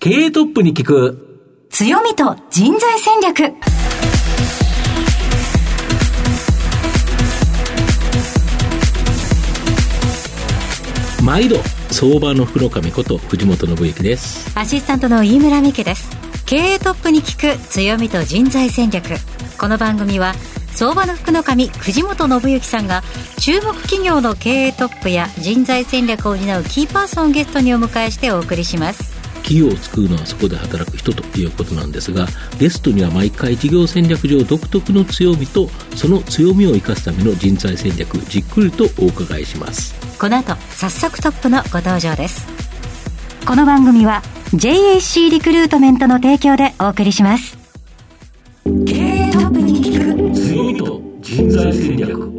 経営トップに聞く。強みと人材戦略。毎度相場の福の神こと藤本信之です。アシスタントの飯村美希です。経営トップに聞く強みと人材戦略。この番組は相場の福の神藤本信之さんが注目企業の経営トップや人材戦略を担うキーパーソンをゲストにお迎えしてお送りします企業を作るのはそこで働く人ということなんですがゲストには毎回事業戦略上独特の強みとその強みを生かすための人材戦略じっくりとお伺いします。この後早速トップのご登場です。この番組は JAC リクルートメントの提供でお送りします。経営トップに聞く強みと人材戦略。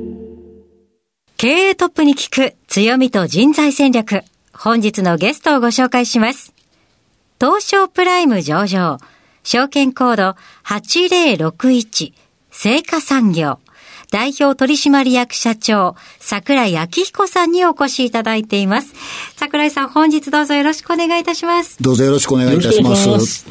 経営トップに聞く強みと人材戦略。本日のゲストをご紹介します東証プライム上場、証券コード8061、成果産業、代表取締役社長、桜井明彦さんにお越しいただいています。桜井さん、本日どうぞよろしくお願いいたします。どうぞよろしくお願いいたします。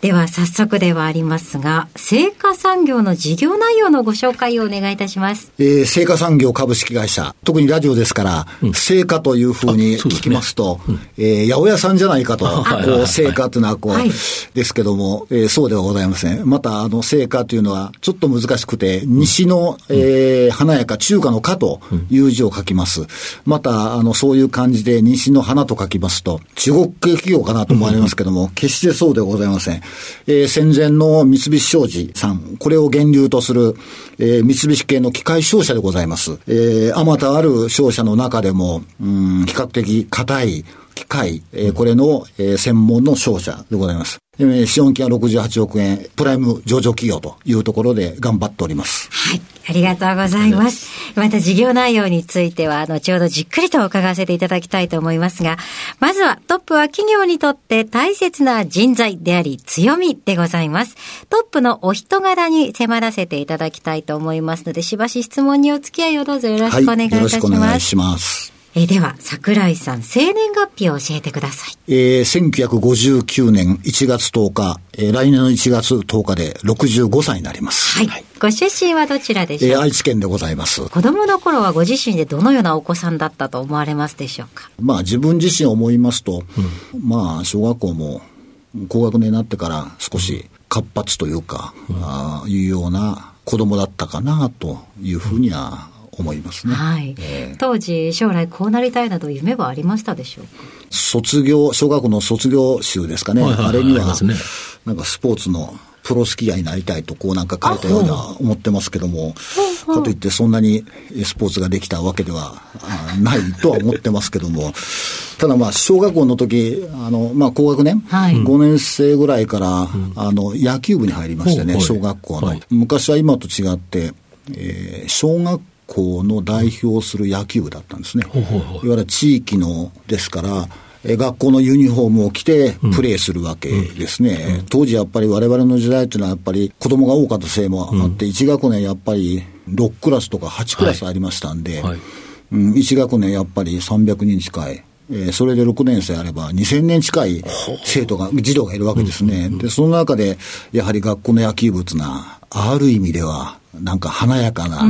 では、早速ではありますが、成果産業の事業内容のご紹介をお願いいたします。えー、成果産業株式会社、特にラジオですから、成果というふうに聞きますと、えー八百屋さんじゃないかと、こう、成果というのはこう、はいですけども、えーそうではございません。また、あの、成果というのは、ちょっと難しくて、西の、えー華やか、中華の華という字を書きます。また、あの、そういう感じで、西の花と書きますと、中国系企業かなと思われますけども、決してそうではございません。えー戦前の三菱商事さん、これを源流とする、えー三菱系の機械商社でございます。えーあまたある商社の中でも、うん、比較的硬い機械、えーこれの、えー専門の商社でございます。えー資本金は68億円、プライム上場企業というところで頑張っております。はい。ありがとうございます。また事業内容については、後ほどじっくりと伺わせていただきたいと思いますが、まずはトップは企業にとって大切な人材であり強みでございます。トップのお人柄に迫らせていただきたいと思いますので、しばし質問にお付き合いをどうぞよろしくお願いいたよろしします。くお願いします。えーでは、桜井さん、生年月日を教えてください。えー1959年1月10日、えー来年の1月10日で65歳になります。はい。ご出身はどちらでしょう？か、えー愛知県でございます。子供の頃はご自身でどのようなお子さんだったと思われますでしょうか？まあ自分自身思いますと、まあ小学校も高学年になってから少し活発というか、ああいうような子供だったかなというふうには思いますね。はい、当時将来こうなりたいなど夢はありましたでしょうか？卒業、小学校の卒業集ですかね。あれにはね、なんかスポーツのプロスキーヤーになりたいとこうなんか書いたような思ってますけども、かといってそんなにスポーツができたわけではあないとは思ってますけども、ただまあ小学校の時、あの、まあ高学年、はい。5年生ぐらいから、あの、野球部に入りましてね、小学校の。はい。昔は今と違って、えー小学校の代表する野球部だったんですね。ほうほうほう。いわゆる地域のですから、え学校のユニフォームを着てプレーするわけですね。当時やっぱり我々の時代っていうのはやっぱり子供が多かったせいもあって、1学年やっぱり6クラスとか8クラスありましたんで、はい。うん、1学年やっぱり300人近い。えーそれで6年生あれば2000年近い生徒が、児童がいるわけですね。で、その中で、やはり学校の野球部っていうのは、ある意味では、なんか華やかな、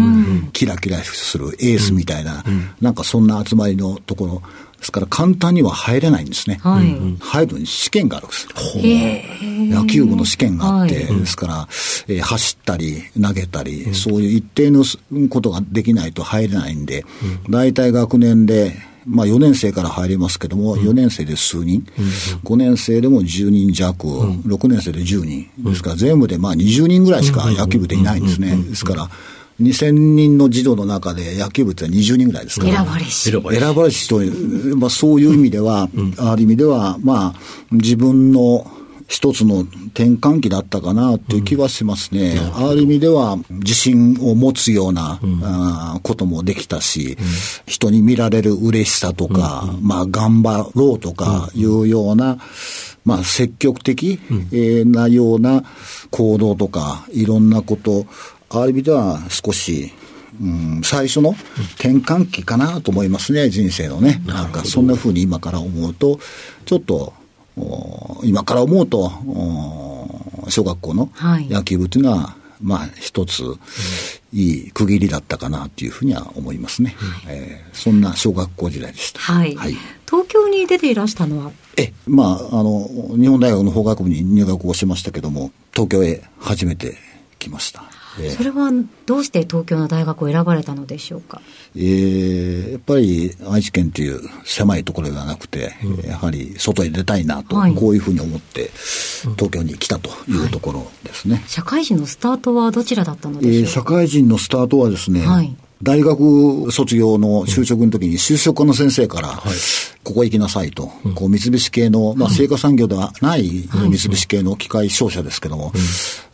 キラキラするエースみたいな、なんかそんな集まりのところ、ですから簡単には入れないんですね。はい。入るのに試験があるんです。へ野球部の試験があって、はい。ですから、えー走ったり投げたり、そういう一定のすことができないと入れないんで、大体学年で、まあ4年生から入りますけども、4年生で数人、5年生でも10人弱、6年生で10人、ですから全部でまあ20人ぐらいしか野球部でいないんですね。ですから、2000人の児童の中で野球部って20人ぐらいですから。選ばれし。選ばれし。選ばれし人、まあ、そういう意味では、ある意味では、まあ、自分の一つの転換期だったかなっていう気はしますね。ある意味では、自信を持つような、あーこともできたし、人に見られる嬉しさとか、まあ、頑張ろうとかいうような、まあ、積極的えーなような行動とか、いろんなこと、ある意味では少し、うん、最初の転換期かなと思いますね、人生のね。なんかそんな風に今から思うと、ちょっと今から思うと、小学校の野球部というのは、はい、まあ、一つ、いい区切りだったかなというふうには思いますね。はい、えー、そんな小学校時代でした。はい。はい、東京に出ていらしたのは？え、まあ、あの、日本大学の法学部に入学をしましたけども、東京へ初めて来ました。それはどうして東京の大学を選ばれたのでしょうか、えー、やっぱり愛知県という狭いところではなくて、うん、やはり外へ出たいなと、はい、こういうふうに思って東京に来たというところですね、はい、社会人のスタートはどちらだったのでしょう？か、えー、社会人のスタートはですね、はい、大学卒業の就職の時に就職課の先生から、ここ行きなさいと、こう三菱系の、まあ、成果産業ではない三菱系の機械商社ですけども、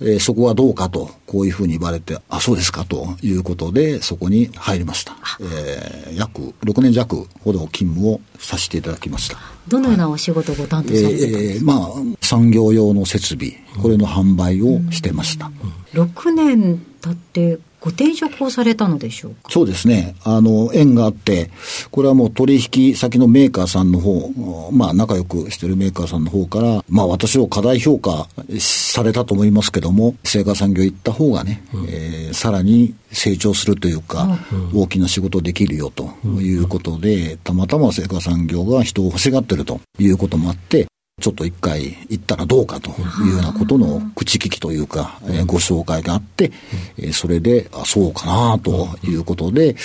えそこはどうかと、こういうふうに言われて、あ、そうですかということで、そこに入りました。えー、約6年弱ほど勤務をさせていただきました。どのようなお仕事をご担当されてたんですか、えー、まあ、産業用の設備、これの販売をしてました。6年経ってご転職をされたのでしょうか？そうですね。あの、縁があって、これはもう取引先のメーカーさんの方、まあ仲良くしてるメーカーさんの方から、まあ私を過大評価されたと思いますけども、成果産業行った方がね、うん、えー、さらに成長するというか、うん、大きな仕事できるよということで、たまたま成果産業が人を欲しがってるということもあって、ちょっと一回行ったらどうかというようなことの口利きというか、えー、ご紹介があって、えー、それで、あ、そうかなということで、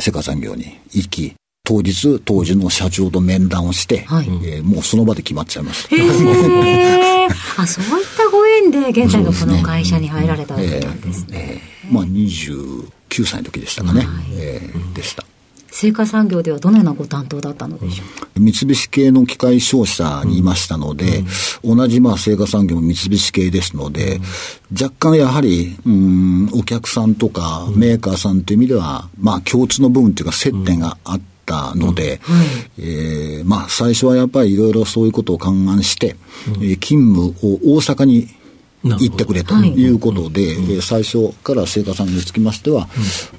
世界産業に行き、当日、当時の社長と面談をして、はい、えー、もうその場で決まっちゃいました。あそういったご縁で、現在のこの会社に入られたわけなんですね。えー、まあ、29歳の時でしたかね、はい、えー、でした。成果産業ではどのようなご担当だったのでしょう。か、三菱系の機械商社にいましたので、うん、同じまあ成果産業も三菱系ですので、うん、若干やはり、うん、お客さんとかメーカーさんという意味では、まあ共通の部分というか接点があって、たので、うん。はい、えー、まあ、最初はやっぱりいろいろそういうことを勘案して、うん、えー、勤務を大阪に行ってくれとい。うことで、はい、最初から成果産業につきましては、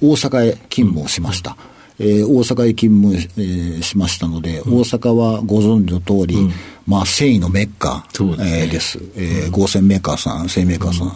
大阪へ勤務をしました。えー、大阪へ勤務、えー、しましたので、うん、大阪はご存知の通り、うん、まあ、繊維のメッカー、ね、えー、です。えー、合成メーカーさん、繊維メーカーさん、うん、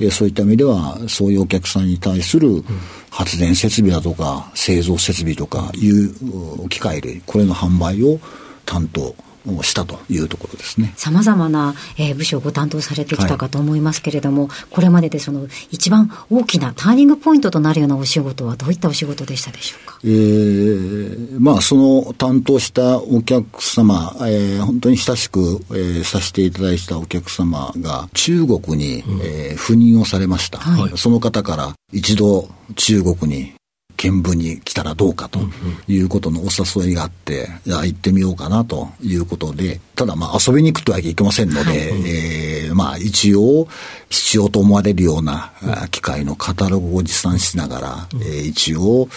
えー、そういった意味では、そういうお客さんに対する発電設備だとか、製造設備とかいう機械類、これの販売を担当をしたというところですね。さまざまな、えー、部署をご担当されてきたかと思いますけれども、はい、これまででその一番大きなターニングポイントとなるようなお仕事はどういったお仕事でしたでしょうか？えー、まあその担当したお客様、えー、本当に親しく、えー、させていただいたお客様が中国に、うん、えー、赴任をされました、はい、その方から一度中国に見聞に来たらどうかということのお誘いがあって、じゃあ行ってみようかなということで、ただまあ遊びに行くとはいけませんので、はい、えー、まあ一応必要と思われるような機械のカタログを持参しながら、えー、一応、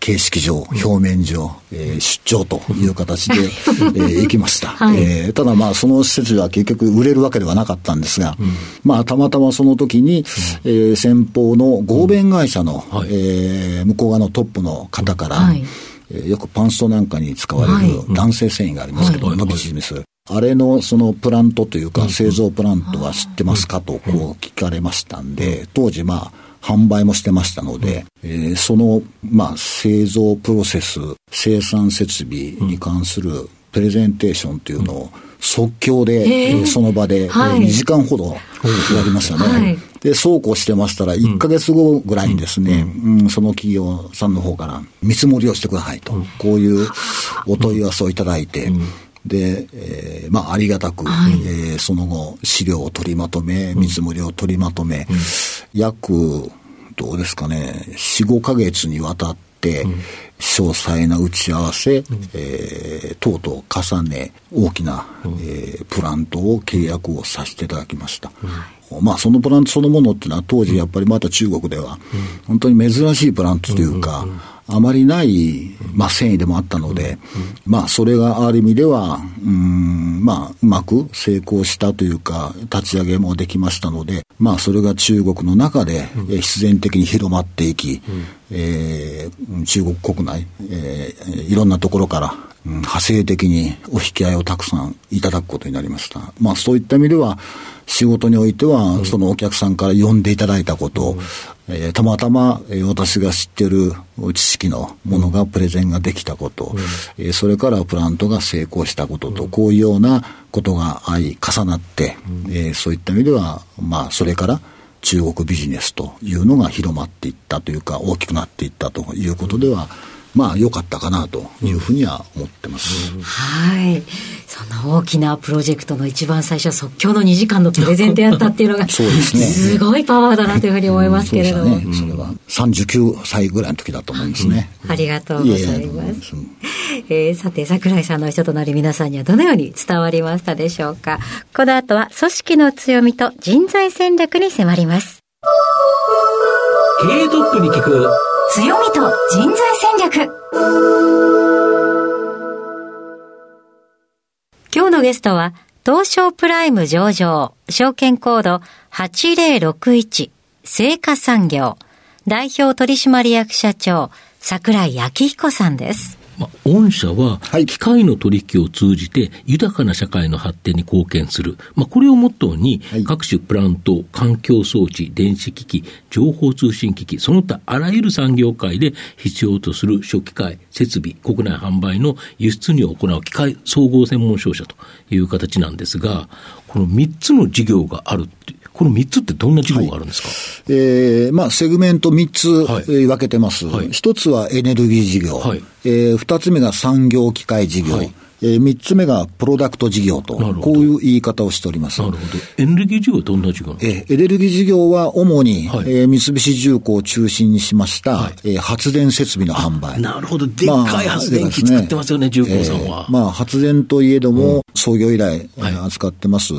形式上、表面上、えー、出張という形で、えー、行きました。はい、えー、ただまあ、その施設は結局売れるわけではなかったんですが、うん、まあ、たまたまその時に、えー、先方の合弁会社の、うんはい、えー、向こう側のトップの方から、はい、えー、よくパンストなんかに使われる男性繊維がありますけど、伸び縮みする。あれのそのプラントというか製造プラントは知ってますかとこう聞かれましたんで、当時まあ、販売もしてましたので、うん、えー、その、まあ、製造プロセス、生産設備に関するプレゼンテーションというのを即興で、えー、その場で2時間ほどやりましたね。はい、で、そうこうしてましたら、1か月後ぐらいにですね、うん、うん、その企業さんの方から見積もりをしてくださいと、うん、こういうお問い合わせをいただいて、で、えー、まあ、ありがたく、はい、えー、その後、資料を取りまとめ、見積もりを取りまとめ、うん、約、どうですかね、4、5か月にわたって、詳細な打ち合わせ、うん、えー、等々重ね、大きな、うん、えー、プラントを契約をさせていただきました。うん、まあ、そのプラントそのものっていうのは当時やっぱりまた中国では、本当に珍しいプラントというか、あまりない、まあ、繊維でもあったので、まあ、それがある意味では、うん、まあ、うまく成功したというか、立ち上げもできましたので、まあ、それが中国の中で、え必然的に広まっていき、えー、中国国内、えー、いろんなところから、うん派生的にお引き合いをたくさんいただくことになりました。まあそういった意味では、仕事においては、そのお客さんから呼んでいただいたこと、えーたまたま、えー私が知ってる知識のものがプレゼンができたこと、えーそれからプラントが成功したことと、こういうようなことが相重なって、えーそういった意味では、まあそれから中国ビジネスというのが広まっていったというか、大きくなっていったということでは、まあ良かったかなというふうには思ってます。はい。そんな大きなプロジェクトの一番最初、即興の2時間のプレゼンでやったっていうのが、そうですねすごいパワーだなというふうに思いますけれども。そうでしたね。それは39歳ぐらいの時だと思いますね。ありがとうございええます。えーさて、桜井さんの人となり皆さんにはどのように伝わりましたでしょうか。この後は組織の強みと人材戦略に迫ります。経営トップに聞く強みと人材戦略。今日のゲストは、東証プライム上場、証券コード8061、成果産業、代表取締役社長、桜井明彦さんです。まあ、御社ははい、機械の取引を通じて豊かな社会の発展に貢献する。まあ、これをモットーにはい、各種プラント、環境装置、電子機器、情報通信機器、その他あらゆる産業界で必要とする初期械、設備、国内販売の輸出入を行う機械総合専門商社という形なんですが、この3つの事業があるって、この3つってどんな事業があるんですか、えーまあ、セグメント3つ、はいえー分けてます。はい一つはエネルギー事業。はいえー二つ目が産業機械事業。はいえー三つ目がプロダクト事業と、こういう言い方をしております。なるほど。エネルギー事業はどんな事業？えーエネルギー事業は主に、はいえー三菱重工を中心にしました、はいえー発電設備の販売。なるほど。でっかい発電機作ってますよね、重工さんは。えーまあ、発電といえども、創業以来、えーはい扱ってます、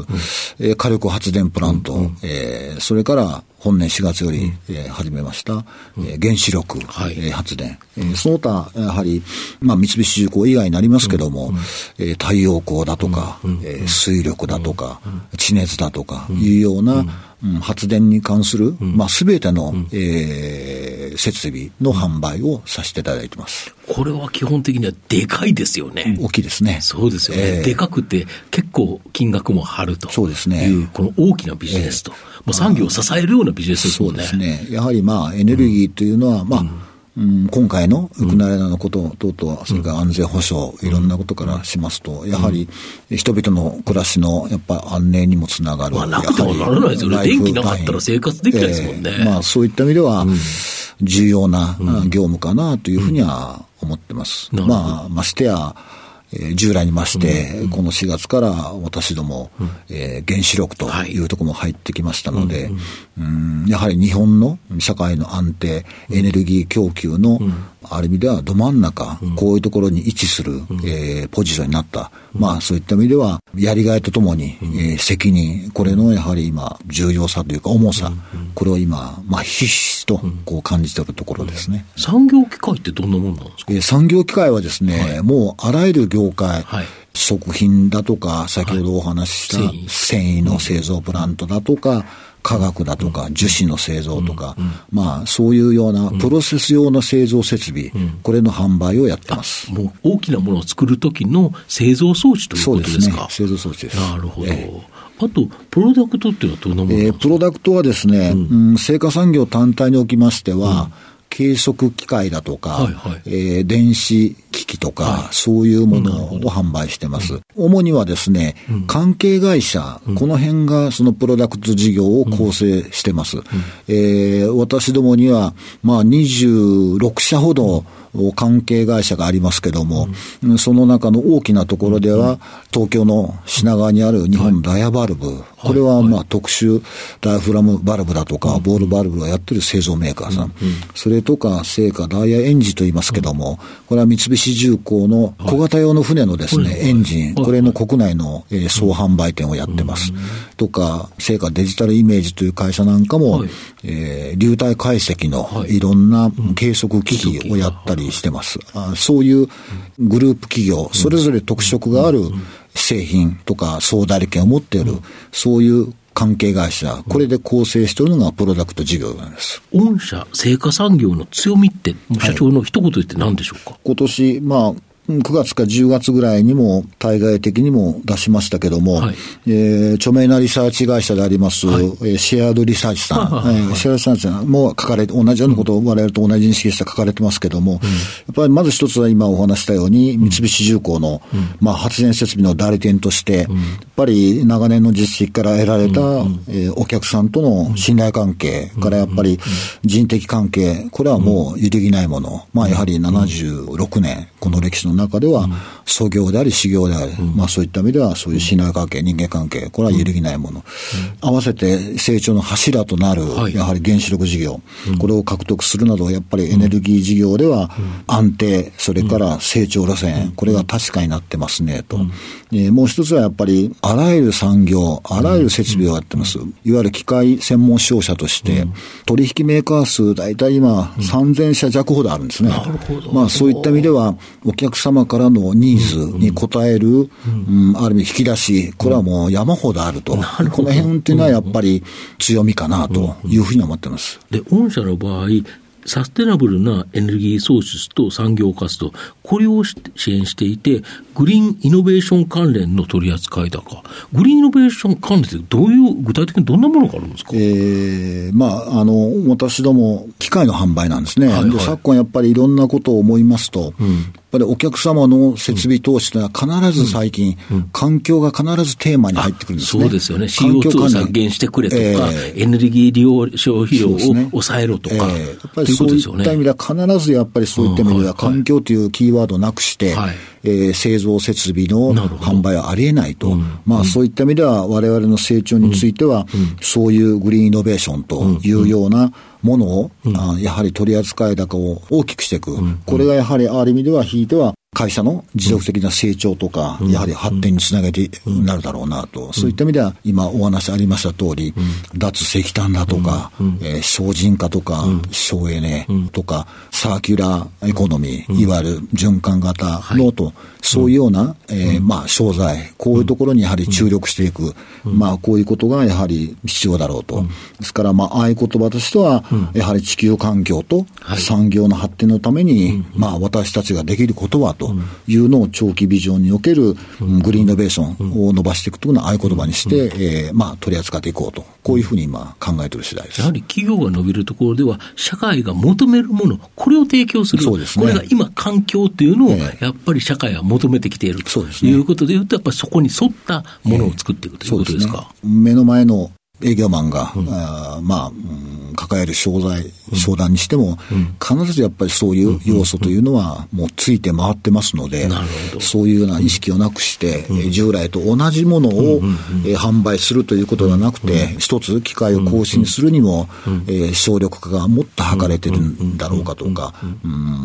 えー火力発電プラント、えーそれから本年4月より、えー始めました、えー原子力、はい。えー発電、えーその他、やはり、まあ、三菱重工以外になりますけども、えー太陽光だとか、えー水力だとか、地熱だとかいうような、うん発電に関する、まあ、すべての、えー設備の販売をさせていただいてます。これは基本的にはでかいですよね。大きいですね。そうですよね、ええでかくて結構金額も張るとそうですねいう、この大きなビジネスと、もう産業を支えるようなビジネスですね。うんですね。やはりまあ、エネルギーというのは、まあ、うん今回のウクライナのこと等々、それから安全保障、いろんなことからしますと、やはり人々の暮らしのやっぱ安寧にもつながる。まあなくてもならないですよね。電気なかったら生活できないですもんね。ええまあそういった意味では、重要なあ業務かなというふうには思ってます。まあ、ましてや、えー従来にまして、この4月から私ども、えー原子力とい。うところも入ってきましたので、うんやはり日本の社会の安定、エネルギー供給の、ある意味ではど真ん中、こういうところに位置する、えーポジションになった。まあそういった意味では、やりがいとともに、えー責任、これのやはり今、重要さというか重さ、これを今、まあひしひしとこう感じているところですね。産業機械ってどんなもんなんですか？えー産業機械はですね、もうあらゆる業界、はい。食品だとか、先ほどお話しした繊維。の製造プラントだとか、化学だとか、樹脂の製造とか、まあそういうようなプロセス用の製造設備、これの販売をやってます。もう大きなものを作る時の製造装置というそうですねことですか。。製造装置です。なるほど。えあと、プロダクトっていうのはどんなものですか、プロダクトはですね、うん、成果産業単体におきましては、計測機械だとか、はいはいえー電子機器とか、そういうものを販売してます。主にはですね、関係会社、この辺がそのプロダクト事業を構成してます。えー私どもには、まあ26社ほど関係会社がありますけども、その中の大きなところでは、東京の品川にある日本ダイヤバルブ、これはまあ特殊ダイフラムバルブだとか、ボールバルブをやってる製造メーカーさん、それとか、成果ダイヤエンジンと言いますけども、これは三菱重工の小型用の船のですね、エンジン、これの国内のえー総販売店をやってます。とか、成果デジタルイメージという会社なんかもはい、えー流体解析のはい。いろんな計測機器をやったりしてます。あそういうグループ企業、それぞれ特色がある製品とか総代理権を持っている、そういう関係会社、これで構成しているのがプロダクト事業なんです。御社、成果産業の強みって、社長の一言で言って何でしょうか、今年、まあ、9月か10月ぐらいにも対外的にも出しましたけども、はい、えー、著名なリサーチ会社であります、はい、えー、シェアードリサーチさん、シェアードリサーチさんも書かれて、同じようなことを我々と同じ認識して書かれてますけども、うん、やっぱりまず一つは今お話したように、三菱重工の、うん、まあ、発電設備の代理店として、うん、やっぱり長年の実績から得られた、うん、えー、お客さんとの信頼関係からやっぱり人的関係、これはもう揺るぎないもの、まあ、やはり76年、この歴史の中では、創業であり、修行であり、うん、まあそういった意味では、そういう信頼関係、人間関係、これは揺るぎないもの。うん、合わせて成長の柱となる、やはり原子力事業、これを獲得するなど、やっぱりエネルギー事業では安定、それから成長路線、これが確かになってますね、と。えー、もう一つはやっぱり、あらゆる産業、あらゆる設備をやってます。いわゆる機械専門商社として、取引メーカー数、大体今、3000社弱ほどあるんですね。まあそういった意味では、お客様からのニーズに応える、うん、ある意味引き出し、これはもう山ほどあると。この辺っていうのはやっぱり強みかなというふうに思ってます。で、御社の場合、サステナブルなエネルギー創出と産業活動、これを支援していて、グリーンイノベーション関連の取り扱い高、グリーンイノベーション関連ってどういう、具体的にどんなものがあるんですか、えー、まあ、あの、私ども、機械の販売なんですね。はいはい、昨今やっぱりいろんなことを思いますと、うん、ぱりお客様の設備投資というのは必ず最近、環境が必ずテーマに入ってくるんですね。そうですよね。CO2 を削減してくれとか、えー、エネルギー利用消費量を抑えろとか。ねえ。ー、やっぱりそういった意味では必ずやっぱりそういった意味では環境というキーワードをなくして、はい。えー、製造設備の販売はありえないと。うん、まあそういった意味では我々の成長については、うん、そういうグリーンイノベーションというような、ものを、うん、あやはり取り扱い高を大きくしていく、うん、これがやはりある意味では、ひいては会社の持続的な成長とか、やはり発展につなげてなるだろうなと、そういった意味では、今お話ありました通り、脱石炭だとか、え省人化とか、省エネとか、サーキュラーエコノミー、いわゆる循環型のと、そういうような、えまあ、商材、こういうところにやはり注力していく、まあ、こういうことがやはり必要だろうと。ですから、まあ、合言葉としては、やはり地球環境と産業の発展のために、まあ、私たちができることは、というのを長期ビジョンにおけるグリーンイノベーションを伸ばしていくというのを合言葉にして、えー、まあ、取り扱っていこうと、こういうふうに今考えている次第です。やはり企業が伸びるところでは、社会が求めるもの、これを提供する。そうですね。これが今、環境っていうのを、やっぱり社会は求めてきているということでいうと、やっぱりそこに沿ったものを作っていくということですか？すね、目の前の営業マンが、うん、あまあ、うん抱える商材、商談にしても、必ずやっぱりそういう要素というのは、もうついて回ってますので、そういうような意識をなくして、従来と同じものを販売するということではなくて、一つ機械を更新するにも、省力化がもっと図れてるんだろうかとか、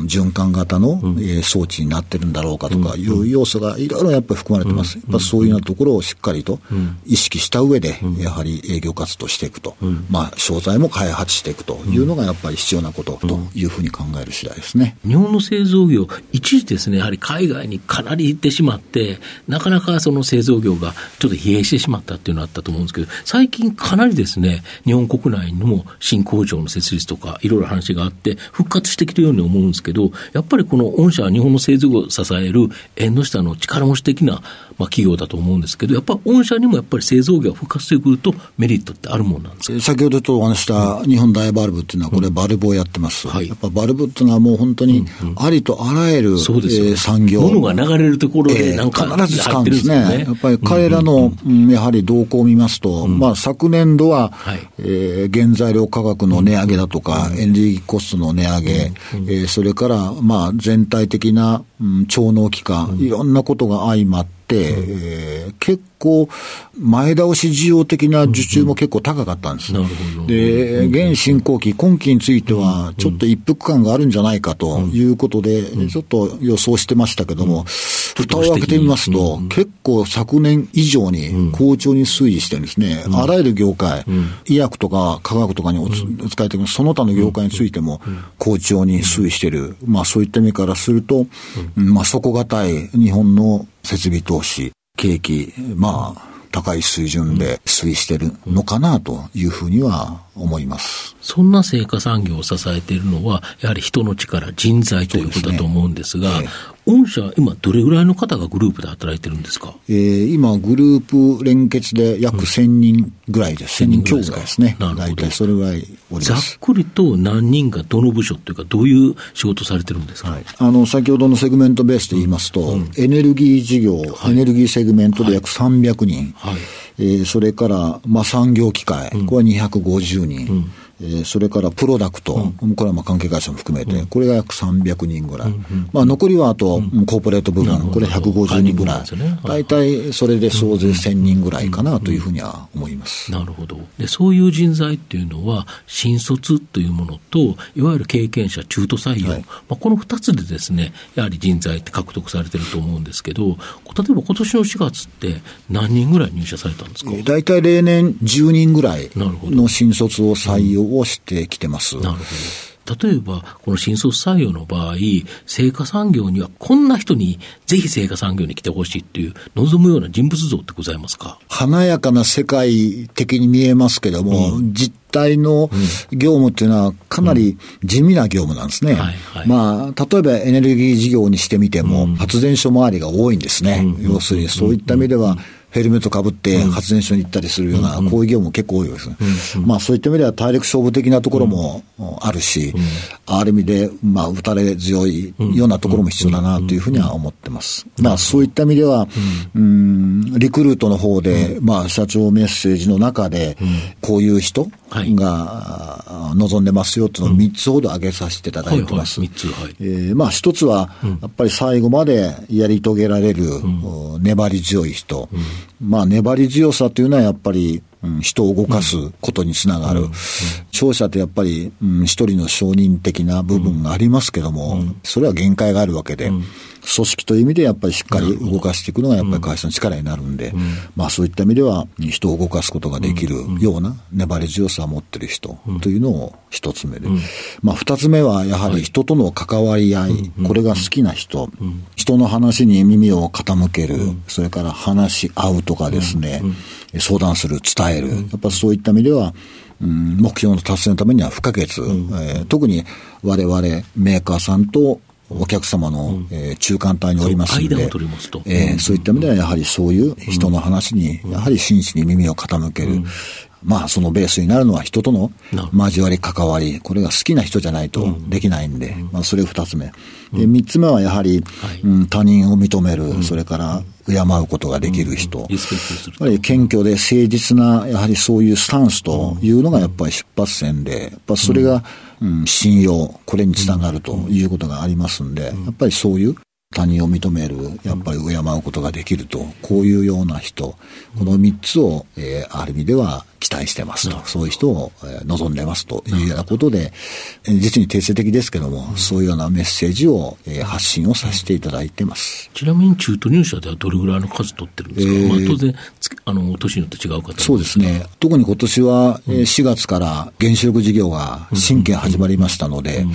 循環型の装置になってるんだろうかとかいう要素がいろいろやっぱり含まれてます。やっぱそういうようなところをしっかりと意識した上で、やはり営業活動していくと。まあ、商材も開発していくというのがやっぱり必要なことというふうに考える次第ですね。日本の製造業、一時ですね、やはり海外にかなり行ってしまって、なかなかその製造業がちょっと疲弊してしまったっていうのがあったと思うんですけど、最近かなりですね、日本国内にも新工場の設立とか、いろいろ話があって、復活してきてるように思うんですけど、やっぱりこの御社は日本の製造業を支える縁の下の力持ち的なまあ、企業だと思うんですけど、やっぱ御社にもやっぱり製造業が復活してくると、メリットってあるもんなんですか？先ほどとお話した日本大バルブっていうのは、これ、バルブをやってます、うんはい、やっぱバルブっていうのは、もう本当にありとあらゆる、うんそうですえー、産業、物が流れるところで、なんか、えー、必ず使うんですね、やっぱり彼らの、うん、やはり動向を見ますと、まあ、昨年度は、はい、えー、原材料価格の値上げだとか、エネルギーコストの値上げ、えー、それから、まあ、全体的な、うん、超能機化、いろんなことが相まって、、えー、結構、前倒し需要的な受注も結構高かったんです。うんうん、で、現進行期、今期については、ちょっと一服感があるんじゃないかということで、ちょっと予想してましたけども、蓋を開けてみますと、結構昨年以上に好調に推移してるんですね。あらゆる業界、医薬とか科学とかにお使い的に、その他の業界についても好調に推移してる。まあそういった意味からすると、まあ底堅い日本の設備投資、景気、まあ、高い水準で推移してるのかなというふうには思います。そんな西華産業を支えているのは、やはり人の力、人材ということだと思うんですが、すね御社、今、どれぐらいの方がグループで働いてるんですか、えー、今、グループ連結で約1000人ぐらいです。1000人強ぐらいですね。なるほど。大体それぐらいおります。ざっくりと何人がどの部署というか、どういう仕事されてるんですか、はい、あの、先ほどのセグメントベースで言いますと、うん、エネルギー事業、はい、エネルギーセグメントで約300人。はい、はい、えー、それから、まあ、産業機械、うん、これは250人。うんえー、それからプロダクト、うん、これはまあ関係会社も含めて、これが約300人ぐらい、まあ、残りはあと、コーポレート部分、これ150人ぐらい、大体それで総勢1000人ぐらいかなというふうには思います、なるほど。で、そういう人材っていうのは、新卒というものと、いわゆる経験者、中途採用、はい、まあ、この2つでですね、やはり人材って獲得されてると思うんですけど、例えば今年の4月って、何人ぐらい入社されたんですか？大体例年10人ぐらいの新卒を採用をしてきてます。なるほど。例えば、この新卒採用の場合、成果産業にはこんな人にぜひ成果産業に来てほしいっていう望むような人物像ってございますか？華やかな世界的に見えますけども、うん、実態の業務っていうのはかなり地味な業務なんですね。まあ、例えばエネルギー事業にしてみても、発電所周りが多いんですね。要するにそういった意味では、ヘルメットかぶって発電所に行ったりするような、こういう業務も結構多いですね。まあそういった意味では体力勝負的なところもあるし、ある意味で、まあ打たれ強いようなところも必要だなというふうには思ってます。まあそういった意味では、うん、リクルートの方で、まあ社長メッセージの中で、こういう人が望んでますよというのを3つほど挙げさせていただいてます。3つ、はい。えまあ一つは、やっぱり最後までやり遂げられる、粘り強い人。まあ、粘り強さというのはやっぱり、うん、人を動かすことにつながる。勝者ってやっぱり、うん、一人の承認的な部分がありますけども、それは限界があるわけで、組織という意味でやっぱりしっかり動かしていくのがやっぱり会社の力になるんで、まあそういった意味では人を動かすことができるような粘り強さを持ってる人というのを一つ目で、まあ二つ目はやはり人との関わり合い、これが好きな人、人の話に耳を傾ける、それから話し合うとかですね、相談する、伝える、やっぱそういった意味では、うん、目標の達成のためには不可欠、うん、えー、特に我々メーカーさんとお客様の、うん、えー、中間体におりますので、えー、そういった意味ではやはりそういう人の話に、やはり真摯に耳を傾ける。まあ、そのベースになるのは人との交わり、関わり、これが好きな人じゃないとできないんで、まあ、それ二つ目。で、三つ目はやはり、うん、他人を認める、それから敬うことができる人。やっぱり謙虚で誠実な、やはりそういうスタンスというのがやっぱり出発点で、やっぱそれが、うん、信用、これにつながるということがありますんで、やっぱりそういう他人を認める、やっぱり敬うことができると、こういうような人、この3つを、えー、ある意味では期待してますと、そういう人を、えー、望んでますというようなことで、実に定性的ですけども、そういうようなメッセージを、えー、発信をさせていただいてます。ちなみに中途入社ではどれぐらいの数取ってるんですか、えー、まあ、当然、あの、年によって違う方そうですね。特に今年は、えー、4月から原子力事業が新規始まりましたので、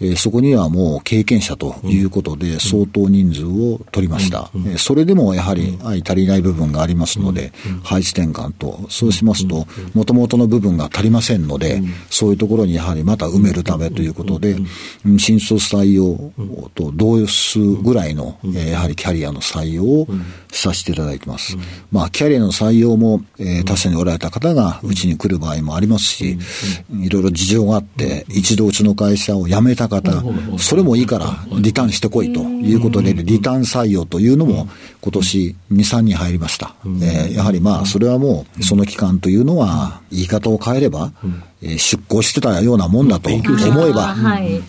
えー、そこにはもう経験者ということで、相当人数を取りました。それでもやはり相足りない部分がありますので、配置転換と、そうしますと、もともとの部分が足りませんので、そういうところにやはりまた埋めるためということで、新卒採用と同数ぐらいの、やはりキャリアの採用をさせていただいてます。まあ、キャリアの採用も、えー、他社におられた方がうちに来る場合もありますし、いろいろ事情があって、一度うちの会社を辞めた方、それもいいからリターンしてこいということで、リターン採用というのも今年2、3人入りました。えー、やはりまあ、それはもう、その期間というのは、言い方を変えれば、えー、出向してたようなもんだと思えば、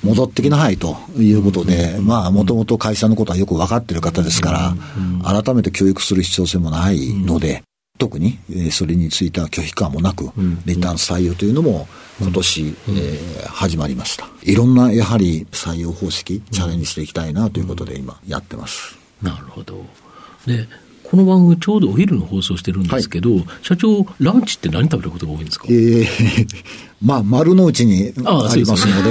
戻ってきなさいということで、まあ、もともと会社のことはよく分かってる方ですから、改めて教育する必要性もないので、特に、えー、それについては拒否感もなく、リターン採用というのも今年、えー、始まりました。いろんなやはり採用方式、チャレンジしていきたいなということで今やってます。なるほど。で、この番組ちょうどお昼の放送してるんですけど、はい、社長、ランチって何食べることが多いんですか？ええー、まあ、丸の内にありますの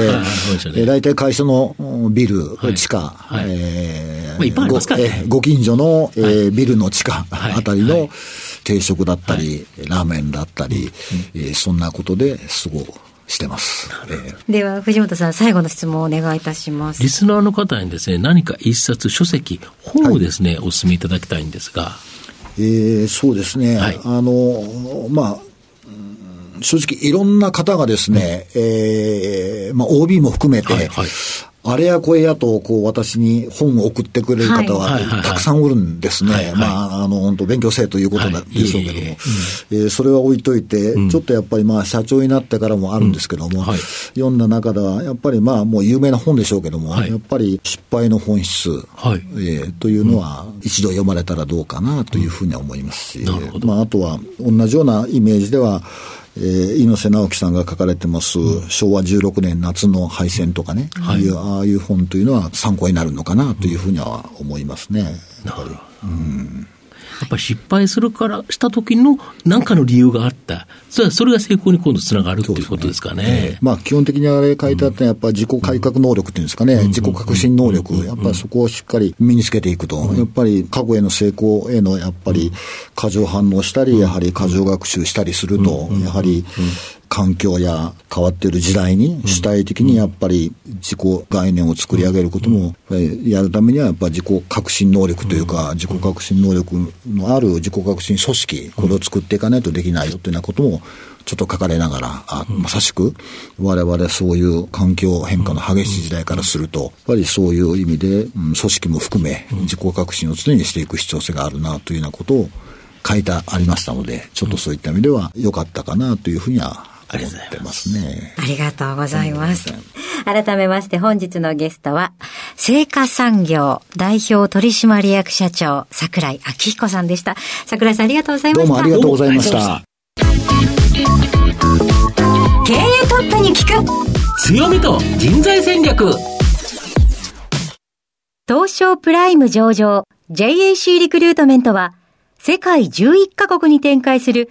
で、大体会社のビル、はい、地下、はい、えーまあ、ごご近所の、えー、ビルの地下あたりの、定食だったり、ラーメンだったり、えー、そんなことで過ごしてます。えー、では、藤本さん、最後の質問をお願いいたします。リスナーの方にですね、何か一冊、書籍、本をですね、はい、お勧めいただきたいんですが。えー、そうですね。はい、あの、まあ、正直いろんな方がですね、うん、えー、まあ OB も含めて、はいはい、あれやこれやと、こう、私に本を送ってくれる方は、たくさんおるんですね。まあ、あの、本当勉強せえということなんでしょうけども。えそれは置いといて、ちょっとやっぱりまあ、社長になってからもあるんですけども、読んだ中では、やっぱりまあ、もう有名な本でしょうけども、やっぱり失敗の本質、えというのは、一度読まれたらどうかなというふうには思いますし、まあ、あとは、同じようなイメージでは、えー、猪瀬直樹さんが書かれてます、うん、昭和16年夏の敗戦とかね、はい、ああいう本というのは参考になるのかなというふうには思いますね。やっぱり。うんやっぱり失敗するから、した時の何かの理由があった。それは、それが成功に今度つながるっていうことですかね。ね。まあ、基本的にあれ書いてあったのは、やっぱり自己改革能力っていうんですかね、うん、自己革新能力、やっぱりそこをしっかり身につけていくと、うん、やっぱり過去への成功への、やっぱり過剰反応したり、やはり過剰学習したりすると、やはり、環境や変わっている時代に主体的にやっぱり自己概念を作り上げることも、やるためにはやっぱり自己革新能力というか、自己革新能力のある自己革新組織、これを作っていかないとできないよというようなこともちょっと書かれながら、あまさしく、我々そういう環境変化の激しい時代からすると、やっぱりそういう意味で、うん、組織も含め、自己革新を常にしていく必要性があるなというようなことを書いてありましたので、ちょっとそういった意味では良かったかなというふうにはありがとうございますね。ありがとうございます。改めまして本日のゲストは、成果産業代表取締役社長、桜井明彦さんでした。桜井さんありがとうございました。どうもありがとうございました。経営トップに聞く強みと人材戦略東証プライム上場 JAC リクルートメントは世界11カ国に展開する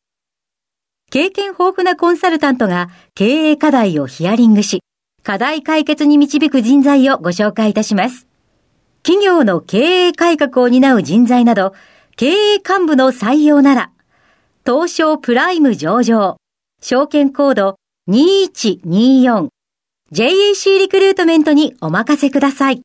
経験豊富なコンサルタントが経営課題をヒアリングし、課題解決に導く人材をご紹介いたします。企業の経営改革を担う人材など、経営幹部の採用なら、東証プライム上場、証券コード2124、JAC リクルートメントにお任せください。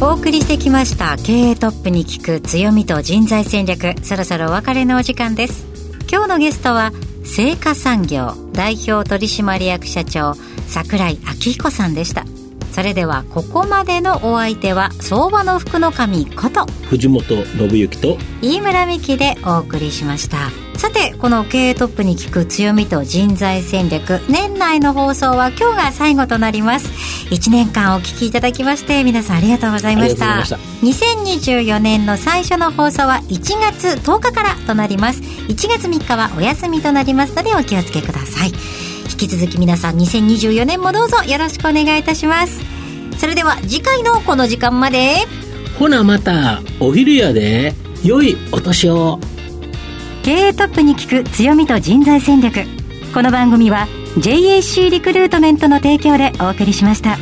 お送りしてきました経営トップに聞く強みと人材戦略。そろそろお別れのお時間です。今日のゲストは成果産業代表取締役社長櫻井明彦さんでした。それではここまでのお相手は相場の福の神こと藤本信之と飯村美希でお送りしました。さてこの経営トップに聞く強みと人材戦略年内の放送は今日が最後となります。1年間お聞きいただきまして皆さんありがとうございました。した。2024年の最初の放送は1月10日からとなります。1月3日はお休みとなりますのでお気をつけください。引き続き皆さん2024年もどうぞよろしくお願いいたします。それでは次回のこの時間まで。ほなまたお昼やで。良いお年を。経営トップに聞く強みと人材戦略。この番組は JAC リクルートメントの提供でお送りしました。